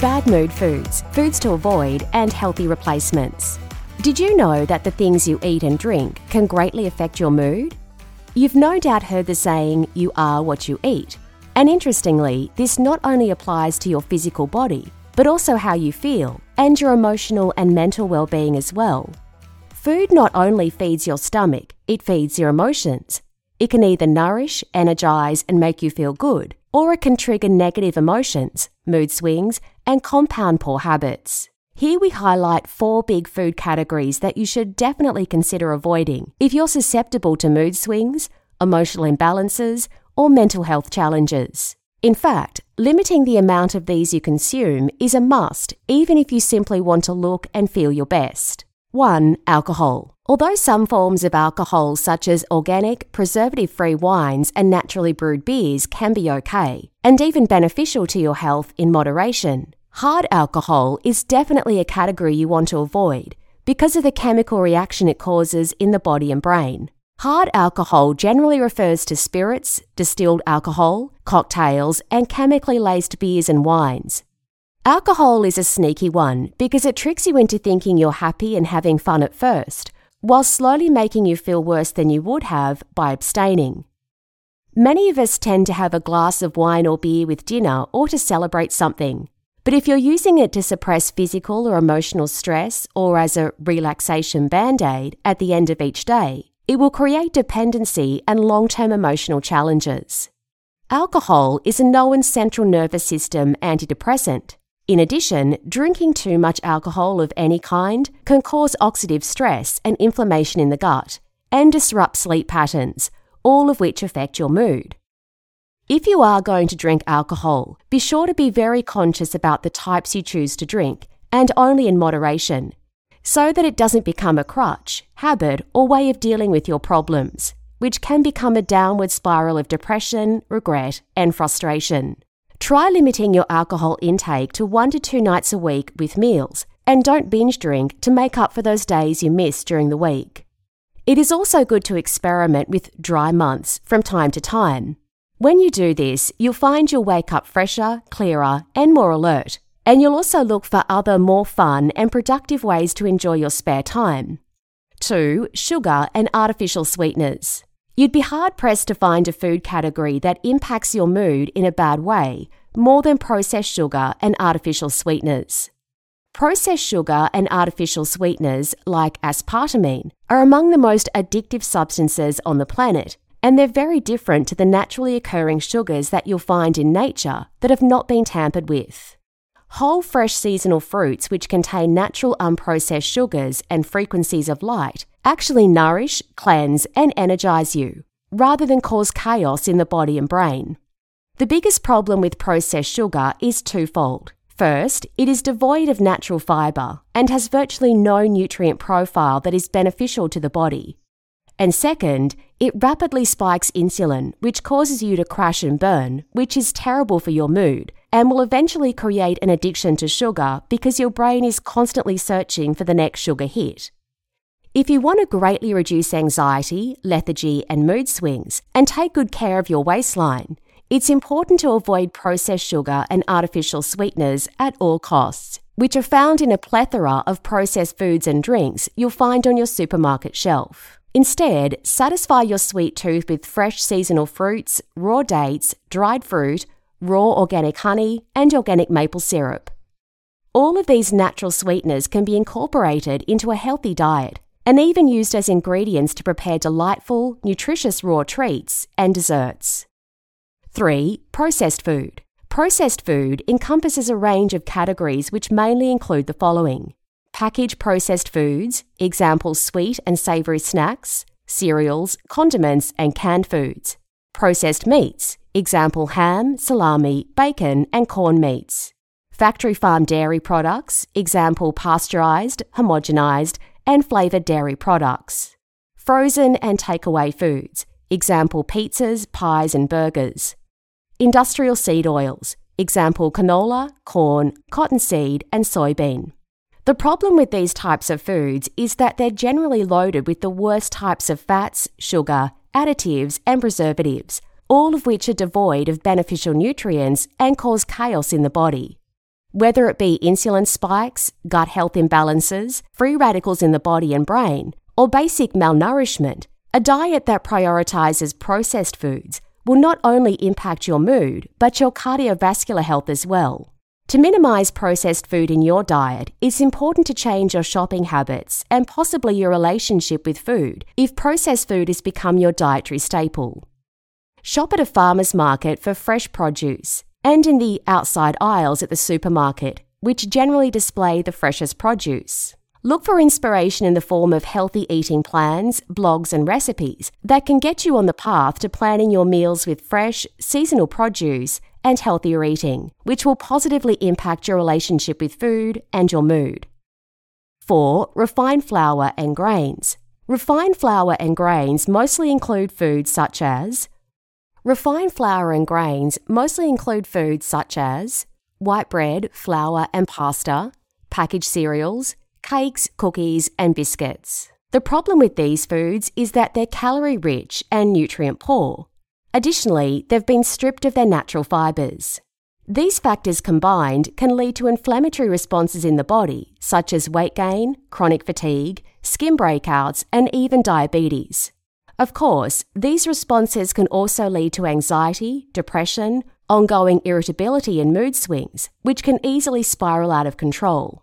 Bad mood foods, foods to avoid, and healthy replacements. Did you know that the things you eat and drink can greatly affect your mood? You've no doubt heard the saying, you are what you eat. And interestingly, this not only applies to your physical body, but also how you feel and your emotional and mental well being as well. Food not only feeds your stomach, it feeds your emotions. It can either nourish, energize, and make you feel good, or it can trigger negative emotions, mood swings, and compound poor habits. Here we highlight four big food categories that you should definitely consider avoiding if you're susceptible to mood swings, emotional imbalances, or mental health challenges. In fact, limiting the amount of these you consume is a must, even if you simply want to look and feel your best. 1. Alcohol. Although some forms of alcohol, such as organic, preservative free wines and naturally brewed beers, can be okay, and even beneficial to your health in moderation, hard alcohol is definitely a category you want to avoid because of the chemical reaction it causes in the body and brain. Hard alcohol generally refers to spirits, distilled alcohol, cocktails, and chemically laced beers and wines. Alcohol is a sneaky one because it tricks you into thinking you're happy and having fun at first, while slowly making you feel worse than you would have by abstaining. Many of us tend to have a glass of wine or beer with dinner or to celebrate something. But if you're using it to suppress physical or emotional stress or as a relaxation band aid at the end of each day, it will create dependency and long term emotional challenges. Alcohol is a known central nervous system antidepressant. In addition, drinking too much alcohol of any kind can cause oxidative stress and inflammation in the gut and disrupt sleep patterns, all of which affect your mood. If you are going to drink alcohol, be sure to be very conscious about the types you choose to drink and only in moderation, so that it doesn't become a crutch, habit, or way of dealing with your problems, which can become a downward spiral of depression, regret, and frustration. Try limiting your alcohol intake to one to two nights a week with meals, and don't binge drink to make up for those days you miss during the week. It is also good to experiment with dry months from time to time. When you do this, you'll find you'll wake up fresher, clearer, and more alert, and you'll also look for other more fun and productive ways to enjoy your spare time. 2. Sugar and artificial sweeteners. You'd be hard pressed to find a food category that impacts your mood in a bad way more than processed sugar and artificial sweeteners. Processed sugar and artificial sweeteners, like aspartame, are among the most addictive substances on the planet, and they're very different to the naturally occurring sugars that you'll find in nature that have not been tampered with. Whole fresh seasonal fruits, which contain natural unprocessed sugars and frequencies of light, actually nourish, cleanse, and energize you, rather than cause chaos in the body and brain. The biggest problem with processed sugar is twofold. First, it is devoid of natural fibre and has virtually no nutrient profile that is beneficial to the body. And second, it rapidly spikes insulin, which causes you to crash and burn, which is terrible for your mood and will eventually create an addiction to sugar because your brain is constantly searching for the next sugar hit. If you want to greatly reduce anxiety, lethargy, and mood swings, and take good care of your waistline, it's important to avoid processed sugar and artificial sweeteners at all costs, which are found in a plethora of processed foods and drinks you'll find on your supermarket shelf. Instead, satisfy your sweet tooth with fresh seasonal fruits, raw dates, dried fruit, raw organic honey, and organic maple syrup. All of these natural sweeteners can be incorporated into a healthy diet, and even used as ingredients to prepare delightful, nutritious raw treats and desserts. 3. Processed food. Processed food encompasses a range of categories which mainly include the following packaged processed foods, examples sweet and savoury snacks, cereals, condiments, and canned foods. Processed meats, example ham, salami, bacon, and corn meats. Factory farm dairy products, example pasteurised, homogenised, and flavoured dairy products. Frozen and takeaway foods, example pizzas, pies, and burgers. Industrial seed oils, example canola, corn, cottonseed, and soybean. The problem with these types of foods is that they're generally loaded with the worst types of fats, sugar, additives, and preservatives, all of which are devoid of beneficial nutrients and cause chaos in the body. Whether it be insulin spikes, gut health imbalances, free radicals in the body and brain, or basic malnourishment, a diet that prioritizes processed foods will not only impact your mood, but your cardiovascular health as well. To minimise processed food in your diet, it's important to change your shopping habits and possibly your relationship with food if processed food has become your dietary staple. Shop at a farmer's market for fresh produce and in the outside aisles at the supermarket, which generally display the freshest produce. Look for inspiration in the form of healthy eating plans, blogs, and recipes that can get you on the path to planning your meals with fresh, seasonal produce and healthier eating, which will positively impact your relationship with food and your mood. 4. Refined flour and grains. Refined flour and grains mostly include foods such as Refined flour and grains mostly include foods such as white bread, flour, and pasta, packaged cereals, cakes, cookies, and biscuits. The problem with these foods is that they're calorie rich and nutrient poor. Additionally, they've been stripped of their natural fibres. These factors combined can lead to inflammatory responses in the body, such as weight gain, chronic fatigue, skin breakouts, and even diabetes. Of course, these responses can also lead to anxiety, depression, ongoing irritability, and mood swings, which can easily spiral out of control.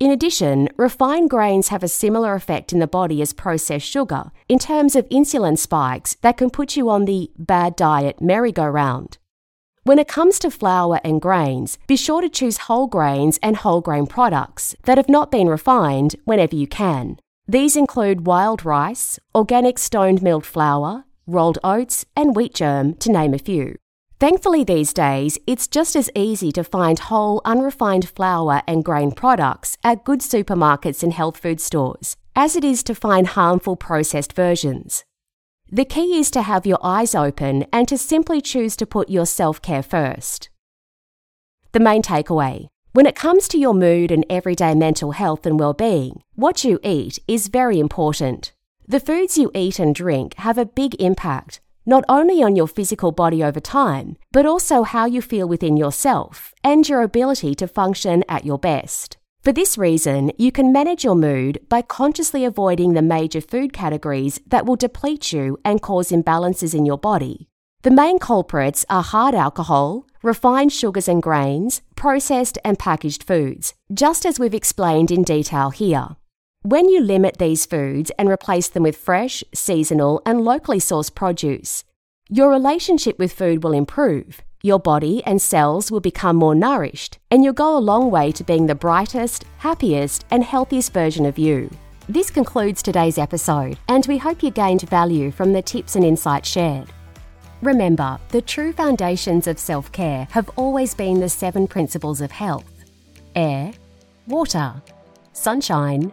In addition, refined grains have a similar effect in the body as processed sugar in terms of insulin spikes that can put you on the bad diet merry-go-round. When it comes to flour and grains, be sure to choose whole grains and whole grain products that have not been refined whenever you can. These include wild rice, organic stoned milled flour, rolled oats, and wheat germ, to name a few. Thankfully, these days, it's just as easy to find whole, unrefined flour and grain products at good supermarkets and health food stores as it is to find harmful processed versions. The key is to have your eyes open and to simply choose to put your self care first. The main takeaway when it comes to your mood and everyday mental health and well being, what you eat is very important. The foods you eat and drink have a big impact not only on your physical body over time, but also how you feel within yourself and your ability to function at your best. For this reason, you can manage your mood by consciously avoiding the major food categories that will deplete you and cause imbalances in your body. The main culprits are hard alcohol, refined sugars and grains, processed and packaged foods, just as we've explained in detail here. When you limit these foods and replace them with fresh, seasonal, and locally sourced produce, your relationship with food will improve, your body and cells will become more nourished, and you'll go a long way to being the brightest, happiest, and healthiest version of you. This concludes today's episode, and we hope you gained value from the tips and insights shared. Remember, the true foundations of self care have always been the seven principles of health air, water, sunshine,